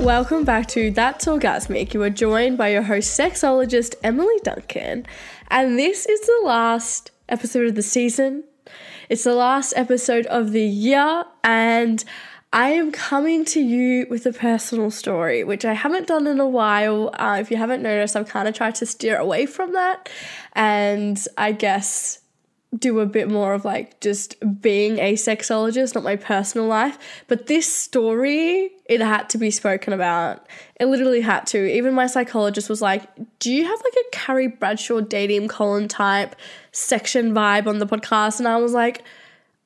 Welcome back to That's Orgasmic. You are joined by your host, sexologist Emily Duncan, and this is the last episode of the season. It's the last episode of the year, and I am coming to you with a personal story, which I haven't done in a while. Uh, if you haven't noticed, I've kind of tried to steer away from that, and I guess do a bit more of like just being a sexologist, not my personal life. But this story, it had to be spoken about. It literally had to. Even my psychologist was like, Do you have like a Carrie Bradshaw dating Colin type section vibe on the podcast? And I was like,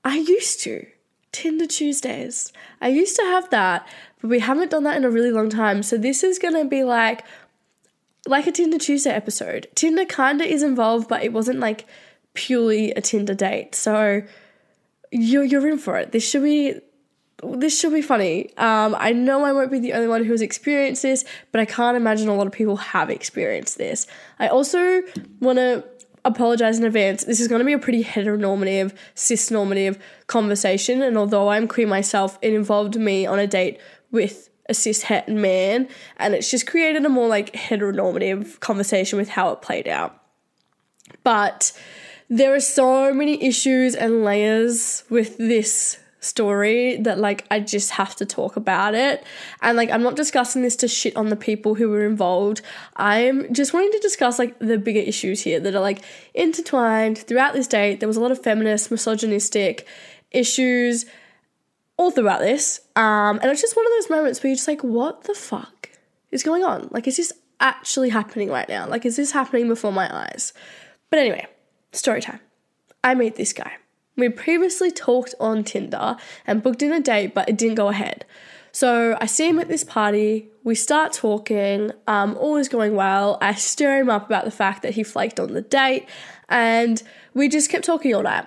I used to. Tinder Tuesdays. I used to have that, but we haven't done that in a really long time. So this is gonna be like like a Tinder Tuesday episode. Tinder kinda is involved, but it wasn't like purely a Tinder date. So you're you're in for it. This should be this should be funny. Um, I know I won't be the only one who has experienced this, but I can't imagine a lot of people have experienced this. I also want to apologize in advance. This is going to be a pretty heteronormative, cis-normative conversation, and although I'm queer myself, it involved me on a date with a cis het man, and it's just created a more like heteronormative conversation with how it played out. But there are so many issues and layers with this story that like I just have to talk about it. And like I'm not discussing this to shit on the people who were involved. I'm just wanting to discuss like the bigger issues here that are like intertwined throughout this date. There was a lot of feminist, misogynistic issues all throughout this. Um and it's just one of those moments where you're just like, what the fuck is going on? Like is this actually happening right now? Like is this happening before my eyes? But anyway, Story time. I meet this guy. We previously talked on Tinder and booked in a date, but it didn't go ahead. So I see him at this party. We start talking. Um, all is going well. I stir him up about the fact that he flaked on the date, and we just kept talking all night.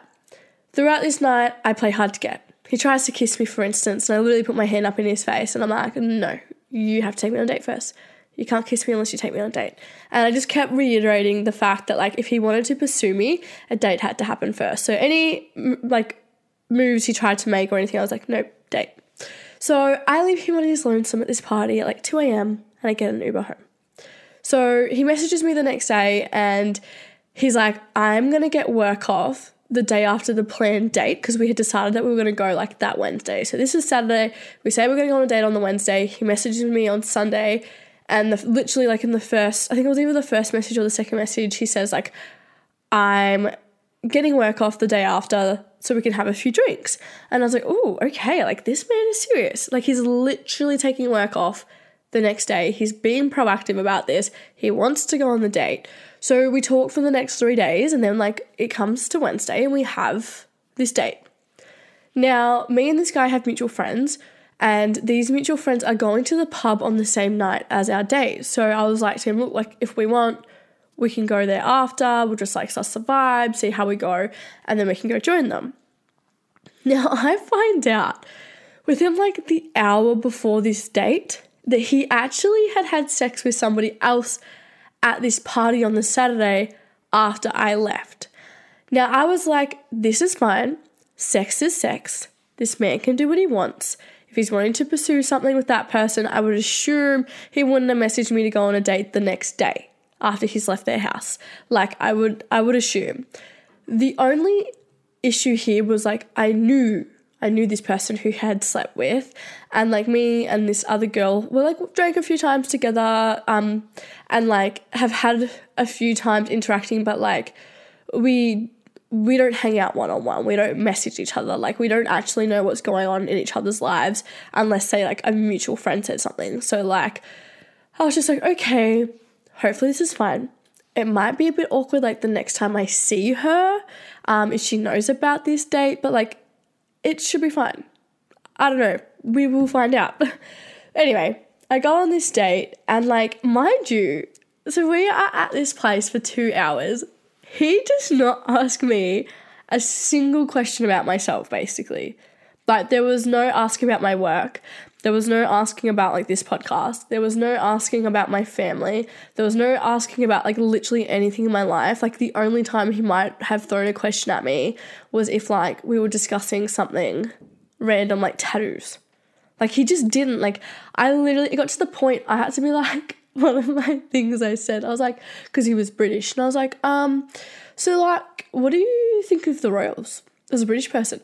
Throughout this night, I play hard to get. He tries to kiss me, for instance, and I literally put my hand up in his face, and I'm like, "No, you have to take me on a date first. You can't kiss me unless you take me on a date. And I just kept reiterating the fact that like if he wanted to pursue me, a date had to happen first. So any like moves he tried to make or anything, I was like, nope, date. So I leave him on his lonesome at this party at like 2 a.m. and I get an Uber home. So he messages me the next day and he's like, I'm gonna get work off the day after the planned date because we had decided that we were going to go like that Wednesday. So this is Saturday. We say we're going to go on a date on the Wednesday. He messages me on Sunday and the, literally like in the first i think it was either the first message or the second message he says like i'm getting work off the day after so we can have a few drinks. And i was like oh okay like this man is serious. Like he's literally taking work off the next day. He's being proactive about this. He wants to go on the date. So we talk for the next three days and then like it comes to wednesday and we have this date. Now me and this guy have mutual friends and these mutual friends are going to the pub on the same night as our date. So I was like to him, look, like if we want, we can go there after. We'll just like suss the vibe, see how we go, and then we can go join them. Now I find out within like the hour before this date that he actually had had sex with somebody else at this party on the Saturday after I left. Now I was like, this is fine. Sex is sex. This man can do what he wants. If he's wanting to pursue something with that person, I would assume he wouldn't have messaged me to go on a date the next day after he's left their house. Like I would I would assume. The only issue here was like I knew I knew this person who had slept with, and like me and this other girl were like drank a few times together, um, and like have had a few times interacting, but like we we don't hang out one on one. We don't message each other. Like we don't actually know what's going on in each other's lives unless say like a mutual friend said something. So like I was just like, okay, hopefully this is fine. It might be a bit awkward like the next time I see her, um, if she knows about this date, but like it should be fine. I don't know. We will find out. anyway, I go on this date and like mind you, so we are at this place for two hours he does not ask me a single question about myself, basically. Like, there was no asking about my work. There was no asking about like this podcast. There was no asking about my family. There was no asking about like literally anything in my life. Like the only time he might have thrown a question at me was if like we were discussing something random like tattoos. Like he just didn't like I literally it got to the point I had to be like one of my things I said. I was like cuz he was British and I was like um so like what do you think of the royals as a British person?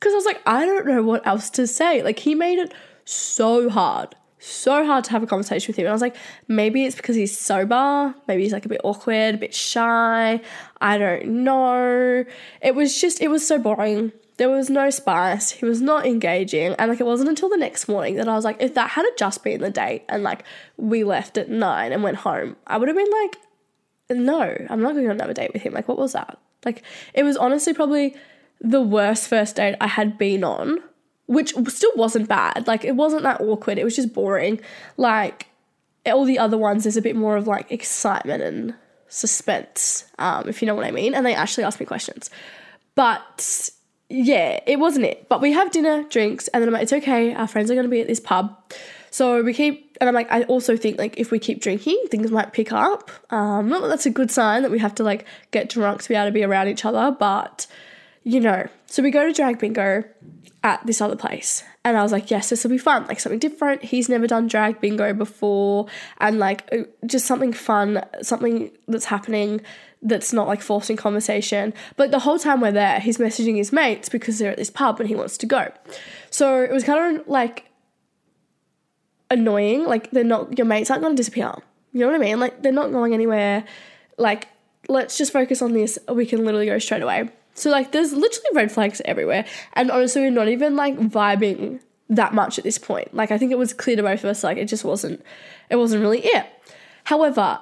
Cuz I was like I don't know what else to say. Like he made it so hard. So hard to have a conversation with him. And I was like, maybe it's because he's sober. Maybe he's like a bit awkward, a bit shy. I don't know. It was just, it was so boring. There was no spice. He was not engaging. And like, it wasn't until the next morning that I was like, if that had just been the date and like we left at nine and went home, I would have been like, no, I'm not going on another date with him. Like, what was that? Like, it was honestly probably the worst first date I had been on which still wasn't bad. Like it wasn't that awkward. It was just boring. Like all the other ones, there's a bit more of like excitement and suspense, um, if you know what I mean. And they actually asked me questions. But yeah, it wasn't it. But we have dinner, drinks, and then I'm like, it's okay. Our friends are going to be at this pub. So we keep, and I'm like, I also think like if we keep drinking, things might pick up. Um, not that that's a good sign that we have to like get drunk to be able to be around each other, but you know. So we go to drag bingo at this other place. And I was like, yes, this will be fun, like something different. He's never done drag bingo before, and like uh, just something fun, something that's happening that's not like forcing conversation. But the whole time we're there, he's messaging his mates because they're at this pub and he wants to go. So it was kind of like annoying. Like they're not your mates aren't going to disappear. You know what I mean? Like they're not going anywhere. Like let's just focus on this. We can literally go straight away. So like there's literally red flags everywhere. And honestly, we're not even like vibing that much at this point. Like I think it was clear to both of us, like it just wasn't it wasn't really it. However,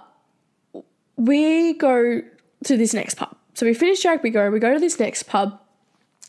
we go to this next pub. So we finish drag, we go, we go to this next pub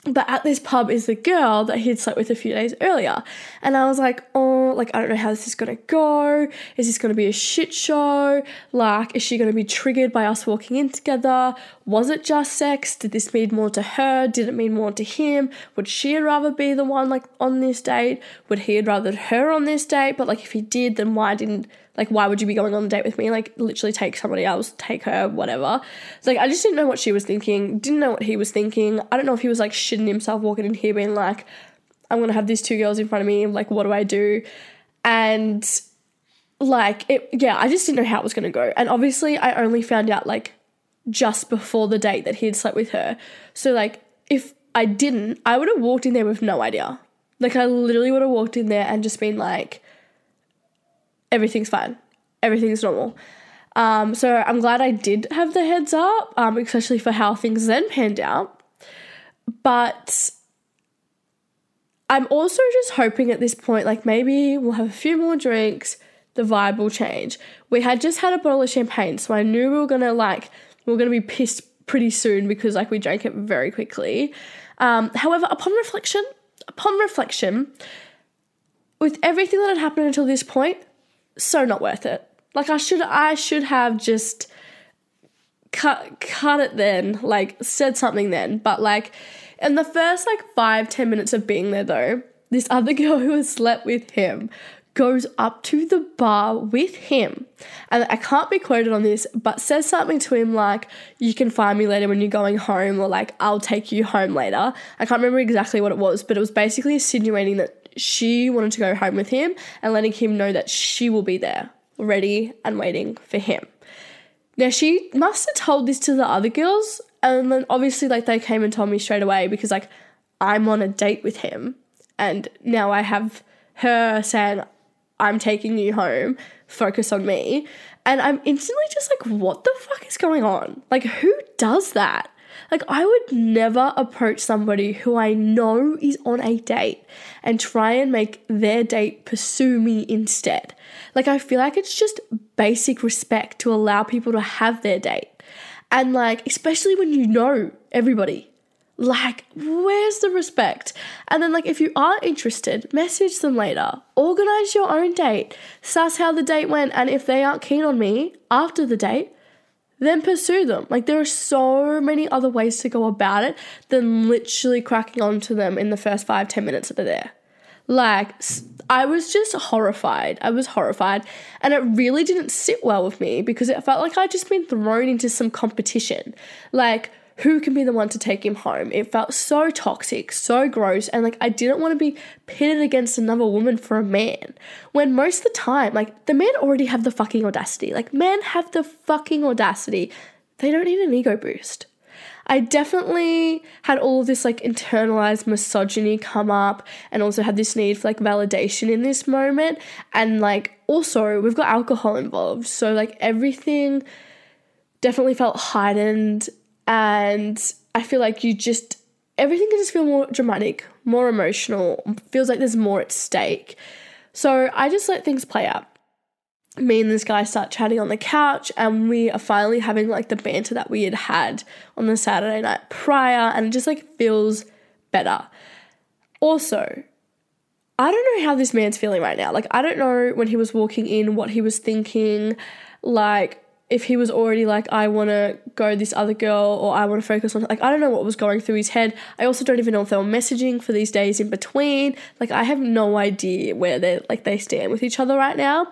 but at this pub is the girl that he'd slept with a few days earlier. And I was like, oh, like, I don't know how this is gonna go. Is this gonna be a shit show? Like, is she gonna be triggered by us walking in together? Was it just sex? Did this mean more to her? Did it mean more to him? Would she rather be the one, like, on this date? Would he rather her on this date? But, like, if he did, then why didn't like, why would you be going on a date with me? Like, literally take somebody else, take her, whatever. It's like, I just didn't know what she was thinking, didn't know what he was thinking. I don't know if he was like shitting himself walking in here, being like, I'm gonna have these two girls in front of me, like, what do I do? And like, it, yeah, I just didn't know how it was gonna go. And obviously, I only found out like just before the date that he had slept with her. So, like, if I didn't, I would have walked in there with no idea. Like, I literally would have walked in there and just been like, everything's fine, everything's normal. Um, so I'm glad I did have the heads up, um, especially for how things then panned out. But I'm also just hoping at this point, like maybe we'll have a few more drinks, the vibe will change. We had just had a bottle of champagne, so I knew we were gonna like we were gonna be pissed pretty soon because like we drank it very quickly. Um, however, upon reflection, upon reflection, with everything that had happened until this point, so not worth it. Like I should I should have just cut cut it then, like said something then. But like in the first like five, ten minutes of being there though, this other girl who has slept with him goes up to the bar with him. And I can't be quoted on this, but says something to him like, You can find me later when you're going home, or like, I'll take you home later. I can't remember exactly what it was, but it was basically insinuating that she wanted to go home with him and letting him know that she will be there, ready and waiting for him. Now, she must have told this to the other girls, and then obviously, like, they came and told me straight away because, like, I'm on a date with him, and now I have her saying, I'm taking you home, focus on me. And I'm instantly just like, what the fuck is going on? Like, who does that? Like, I would never approach somebody who I know is on a date and try and make their date pursue me instead. Like, I feel like it's just basic respect to allow people to have their date. And, like, especially when you know everybody. Like, where's the respect? And then, like, if you are interested, message them later. Organize your own date. Suss how the date went. And if they aren't keen on me after the date, then pursue them. Like there are so many other ways to go about it than literally cracking onto them in the first five, ten minutes that they're there. Like, I was just horrified. I was horrified. And it really didn't sit well with me because it felt like I'd just been thrown into some competition. Like, who can be the one to take him home? It felt so toxic, so gross, and like I didn't want to be pitted against another woman for a man. When most of the time, like the men already have the fucking audacity. Like men have the fucking audacity. They don't need an ego boost. I definitely had all of this like internalized misogyny come up and also had this need for like validation in this moment. And like also, we've got alcohol involved. So like everything definitely felt heightened. And I feel like you just, everything can just feel more dramatic, more emotional, feels like there's more at stake. So I just let things play out me and this guy start chatting on the couch and we are finally having like the banter that we had had on the Saturday night prior and it just like feels better. Also, I don't know how this man's feeling right now. Like I don't know when he was walking in what he was thinking like if he was already like I want to go this other girl or I want to focus on like I don't know what was going through his head. I also don't even know if they were messaging for these days in between. Like I have no idea where they like they stand with each other right now.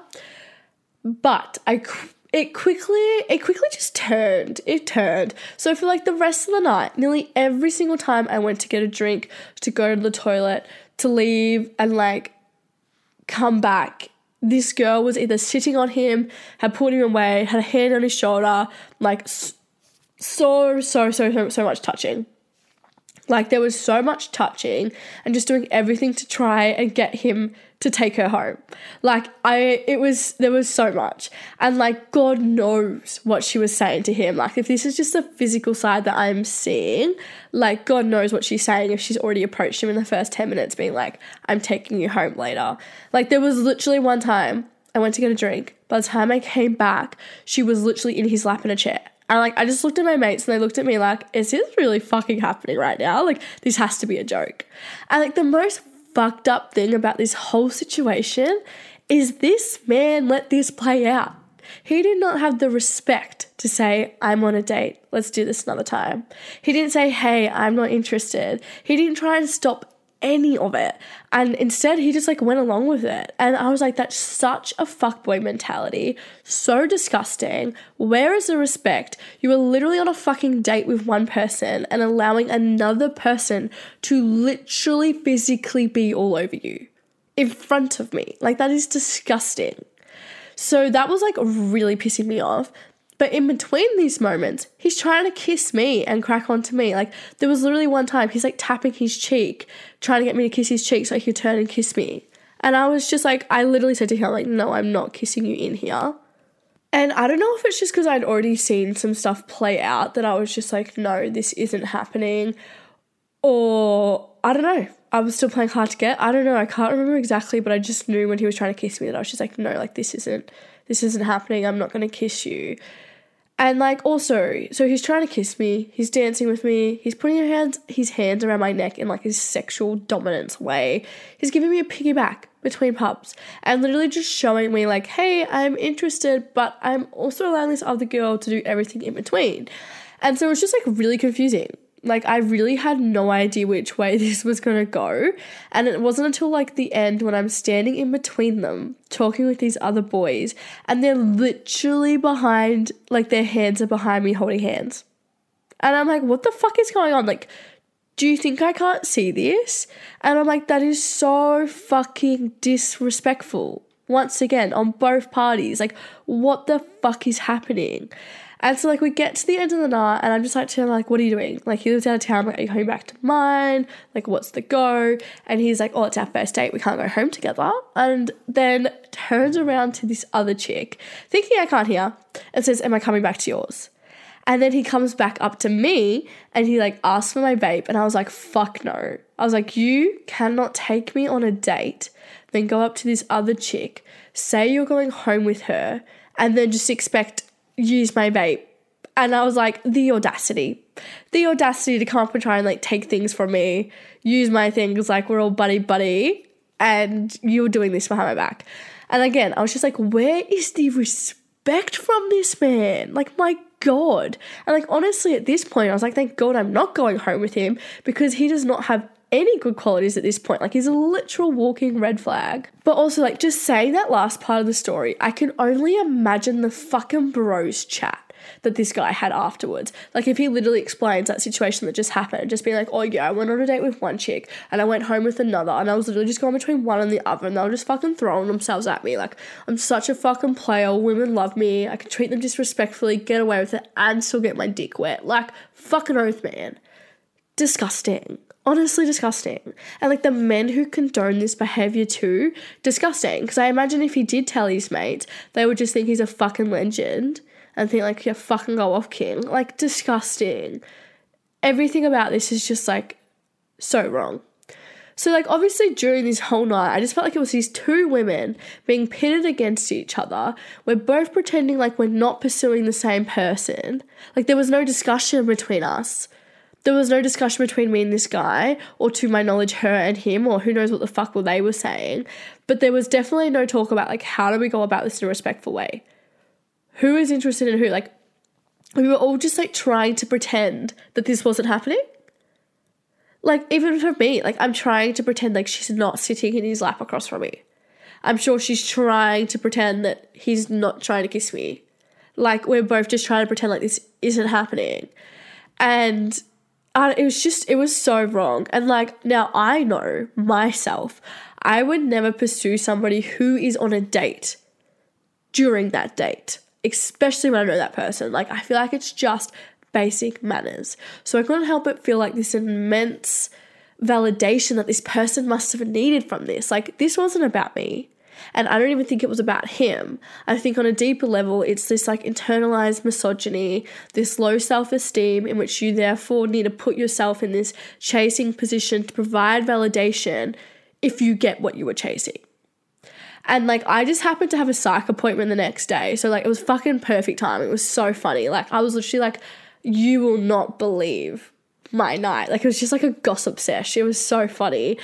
But I it quickly it quickly just turned. It turned. So for like the rest of the night, nearly every single time I went to get a drink, to go to the toilet, to leave and like come back, this girl was either sitting on him, had pulled him away, had a hand on his shoulder, like so so so so so much touching. Like there was so much touching and just doing everything to try and get him to take her home. Like I it was there was so much. And like God knows what she was saying to him. Like if this is just the physical side that I'm seeing, like God knows what she's saying if she's already approached him in the first 10 minutes being like I'm taking you home later. Like there was literally one time I went to get a drink. By the time I came back, she was literally in his lap in a chair. And like I just looked at my mates and they looked at me like, is this really fucking happening right now? Like this has to be a joke. And like the most fucked up thing about this whole situation is this man let this play out. He did not have the respect to say, I'm on a date, let's do this another time. He didn't say, hey, I'm not interested. He didn't try and stop any of it. And instead, he just like went along with it. And I was like, that's such a fuckboy mentality. So disgusting. Where is the respect? You were literally on a fucking date with one person and allowing another person to literally physically be all over you in front of me. Like, that is disgusting. So that was like really pissing me off. But in between these moments, he's trying to kiss me and crack onto me. Like there was literally one time he's like tapping his cheek, trying to get me to kiss his cheek so he could turn and kiss me. And I was just like, I literally said to him, like, no, I'm not kissing you in here. And I don't know if it's just because I'd already seen some stuff play out that I was just like, no, this isn't happening. Or I don't know. I was still playing hard to get. I don't know. I can't remember exactly, but I just knew when he was trying to kiss me that I was just like, no, like this isn't this isn't happening. I'm not gonna kiss you. And like also, so he's trying to kiss me, he's dancing with me, he's putting his hands his hands around my neck in like his sexual dominance way. He's giving me a piggyback between pubs and literally just showing me like, hey, I'm interested, but I'm also allowing this other girl to do everything in between. And so it's just like really confusing. Like I really had no idea which way this was going to go. And it wasn't until like the end when I'm standing in between them talking with these other boys and they're literally behind like their hands are behind me holding hands. And I'm like, what the fuck is going on? Like do you think I can't see this? And I'm like, that is so fucking disrespectful. Once again, on both parties. Like, what the fuck is happening? And so like we get to the end of the night and I'm just like to him like, what are you doing? Like he lives out of town, like, are you coming back to mine? Like what's the go? And he's like, Oh, it's our first date, we can't go home together. And then turns around to this other chick, thinking I can't hear, and says, Am I coming back to yours? And then he comes back up to me and he like asks for my vape. And I was like, fuck no. I was like, you cannot take me on a date, then go up to this other chick, say you're going home with her, and then just expect use my vape. And I was like, the audacity. The audacity to come up and try and like take things from me, use my things like we're all buddy buddy, and you're doing this behind my back. And again, I was just like, where is the respect from this man? Like, my God. And like, honestly, at this point, I was like, thank God I'm not going home with him because he does not have any good qualities at this point. Like he's a literal walking red flag. But also, like, just saying that last part of the story, I can only imagine the fucking bros chat that this guy had afterwards. Like if he literally explains that situation that just happened, just being like, oh yeah, I went on a date with one chick and I went home with another and I was literally just going between one and the other and they were just fucking throwing themselves at me. Like I'm such a fucking player. Women love me. I can treat them disrespectfully, get away with it, and still get my dick wet. Like fucking oath, man. Disgusting honestly disgusting. And like the men who condone this behavior too, disgusting. Because I imagine if he did tell his mates, they would just think he's a fucking legend and think like, yeah, fucking go off, king. Like disgusting. Everything about this is just like so wrong. So, like, obviously, during this whole night, I just felt like it was these two women being pitted against each other. We're both pretending like we're not pursuing the same person. Like, there was no discussion between us. There was no discussion between me and this guy, or to my knowledge, her and him, or who knows what the fuck were they were saying. But there was definitely no talk about, like, how do we go about this in a respectful way? who is interested in who? Like, we were all just like trying to pretend that this wasn't happening. Like, even for me, like, I'm trying to pretend like she's not sitting in his lap across from me. I'm sure she's trying to pretend that he's not trying to kiss me. Like, we're both just trying to pretend like this isn't happening. And it was just, it was so wrong. And like, now I know myself, I would never pursue somebody who is on a date during that date especially when I know that person. Like, I feel like it's just basic manners. So I couldn't help but feel like this immense validation that this person must have needed from this. Like, this wasn't about me. And I don't even think it was about him. I think on a deeper level, it's this like internalized misogyny, this low self esteem, in which you therefore need to put yourself in this chasing position to provide validation if you get what you were chasing. And like I just happened to have a psych appointment the next day. So like it was fucking perfect time. It was so funny. Like I was literally like, you will not believe my night. Like it was just like a gossip sesh. It was so funny.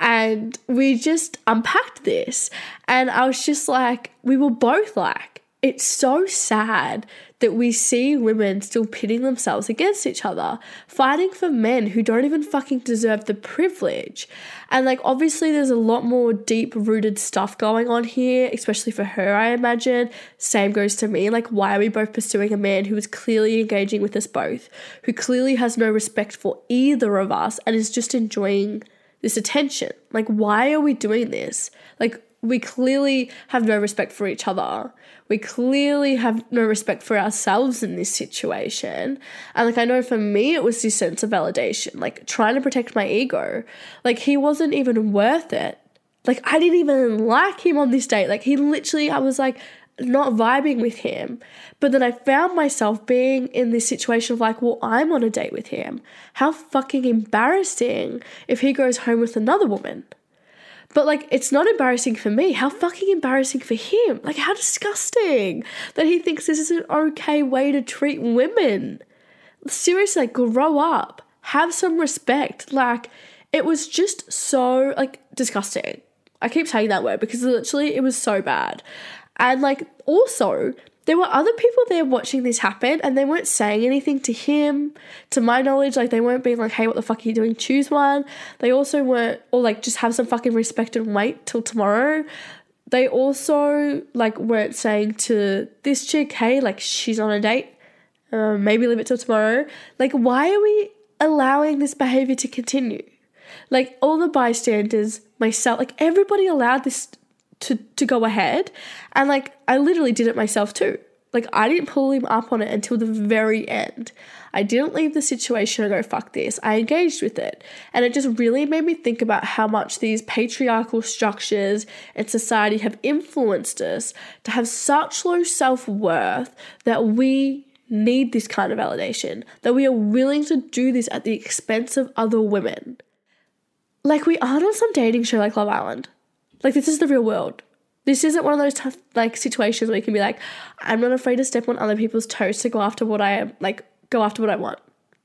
And we just unpacked this. And I was just like, we were both like, it's so sad that we see women still pitting themselves against each other, fighting for men who don't even fucking deserve the privilege. And like, obviously, there's a lot more deep rooted stuff going on here, especially for her, I imagine. Same goes to me. Like, why are we both pursuing a man who is clearly engaging with us both, who clearly has no respect for either of us and is just enjoying this attention? Like, why are we doing this? Like, we clearly have no respect for each other. We clearly have no respect for ourselves in this situation. And like I know for me it was this sense of validation, like trying to protect my ego. Like he wasn't even worth it. Like I didn't even like him on this date. Like he literally I was like not vibing with him. But then I found myself being in this situation of like, well, I'm on a date with him. How fucking embarrassing if he goes home with another woman. But like, it's not embarrassing for me. How fucking embarrassing for him. Like, how disgusting that he thinks this is an okay way to treat women. Seriously, like, grow up. Have some respect. Like, it was just so, like, disgusting. I keep saying that word because literally it was so bad. And like, also, there were other people there watching this happen and they weren't saying anything to him. To my knowledge, like they weren't being like, hey, what the fuck are you doing? Choose one. They also weren't, or like just have some fucking respect and wait till tomorrow. They also like weren't saying to this chick, hey, like she's on a date. Um, maybe leave it till tomorrow. Like, why are we allowing this behavior to continue? Like all the bystanders, myself, like everybody allowed this to to go ahead and like I literally did it myself too. Like I didn't pull him up on it until the very end. I didn't leave the situation and go fuck this. I engaged with it. And it just really made me think about how much these patriarchal structures in society have influenced us to have such low self-worth that we need this kind of validation, that we are willing to do this at the expense of other women. Like we aren't on some dating show like Love Island. Like this is the real world. This isn't one of those tough like situations where you can be like, I'm not afraid to step on other people's toes to go after what I am like go after what I want.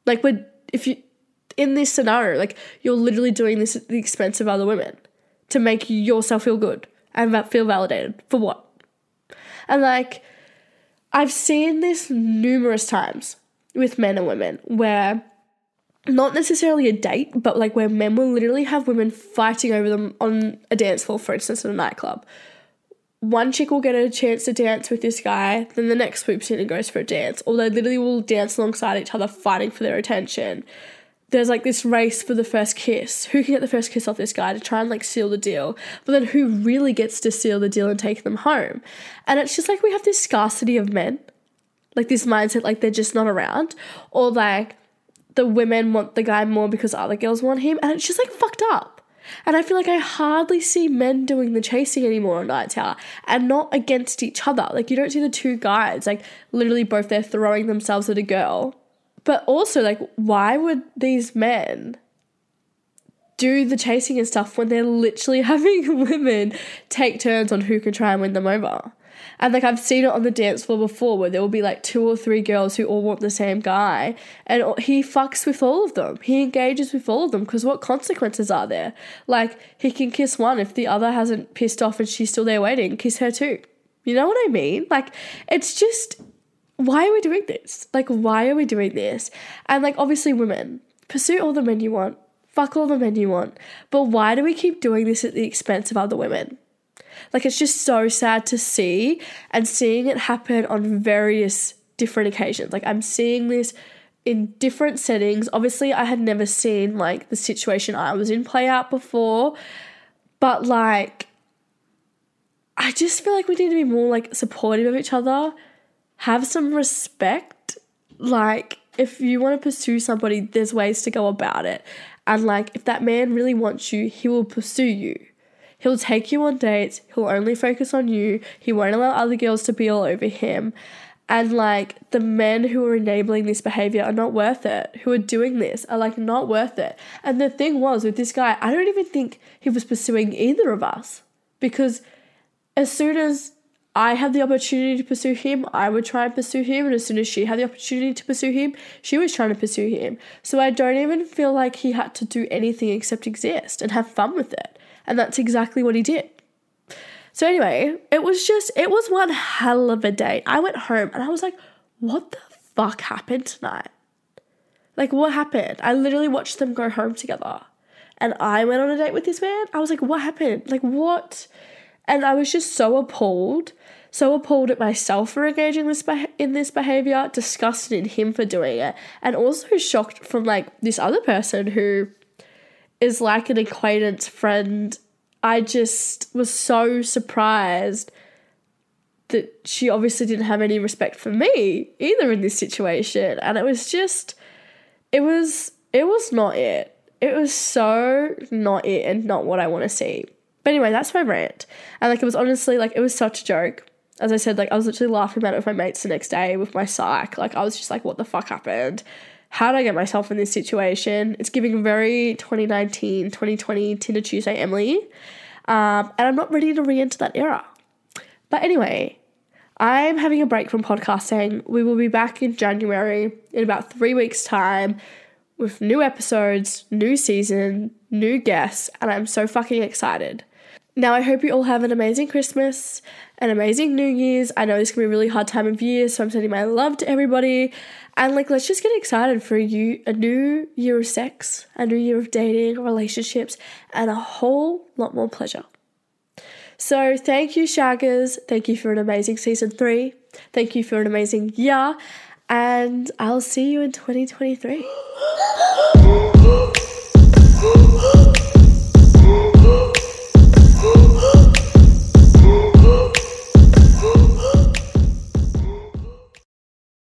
Like when if you in this scenario, like you're literally doing this at the expense of other women to make yourself feel good and feel validated for what? And like I've seen this numerous times with men and women where not necessarily a date, but like where men will literally have women fighting over them on a dance floor, for instance, in a nightclub. One chick will get a chance to dance with this guy, then the next swoops in and goes for a dance, or they literally will dance alongside each other, fighting for their attention. There's like this race for the first kiss. Who can get the first kiss off this guy to try and like seal the deal? But then who really gets to seal the deal and take them home? And it's just like we have this scarcity of men, like this mindset, like they're just not around, or like the women want the guy more because other girls want him, and it's just like fucked up. And I feel like I hardly see men doing the chasing anymore on Night Tower and not against each other. Like, you don't see the two guys, like, literally both they're throwing themselves at a girl. But also, like, why would these men do the chasing and stuff when they're literally having women take turns on who can try and win them over? And like I've seen it on the dance floor before where there will be like two or three girls who all want the same guy and he fucks with all of them. He engages with all of them because what consequences are there? Like he can kiss one if the other hasn't pissed off and she's still there waiting, kiss her too. You know what I mean? Like it's just why are we doing this? Like why are we doing this? And like obviously women, pursue all the men you want. Fuck all the men you want. But why do we keep doing this at the expense of other women? Like it's just so sad to see and seeing it happen on various different occasions. Like I'm seeing this in different settings. Obviously, I had never seen like the situation I was in play out before, but like I just feel like we need to be more like supportive of each other, have some respect. Like if you want to pursue somebody, there's ways to go about it. And like if that man really wants you, he will pursue you. He'll take you on dates, he'll only focus on you, he won't allow other girls to be all over him. And like the men who are enabling this behavior are not worth it, who are doing this are like not worth it. And the thing was with this guy, I don't even think he was pursuing either of us because as soon as I had the opportunity to pursue him, I would try and pursue him. And as soon as she had the opportunity to pursue him, she was trying to pursue him. So I don't even feel like he had to do anything except exist and have fun with it. And that's exactly what he did. So, anyway, it was just, it was one hell of a day. I went home and I was like, what the fuck happened tonight? Like, what happened? I literally watched them go home together. And I went on a date with this man. I was like, what happened? Like, what? And I was just so appalled, so appalled at myself for engaging this in this behavior, disgusted in him for doing it, and also shocked from like this other person who is like an acquaintance friend. I just was so surprised that she obviously didn't have any respect for me either in this situation. And it was just, it was, it was not it. It was so not it and not what I want to see. But anyway, that's my rant. And like, it was honestly like, it was such a joke. As I said, like, I was literally laughing about it with my mates the next day with my psych. Like, I was just like, what the fuck happened? How did I get myself in this situation? It's giving very 2019, 2020 Tinder Tuesday Emily. Um, and I'm not ready to re enter that era. But anyway, I'm having a break from podcasting. We will be back in January in about three weeks' time with new episodes, new season, new guests, and I'm so fucking excited. Now, I hope you all have an amazing Christmas, an amazing New Year's. I know this can be a really hard time of year, so I'm sending my love to everybody. And like, let's just get excited for you a new year of sex, a new year of dating, relationships, and a whole lot more pleasure. So, thank you, Shaggers. Thank you for an amazing season three. Thank you for an amazing year. And I'll see you in 2023.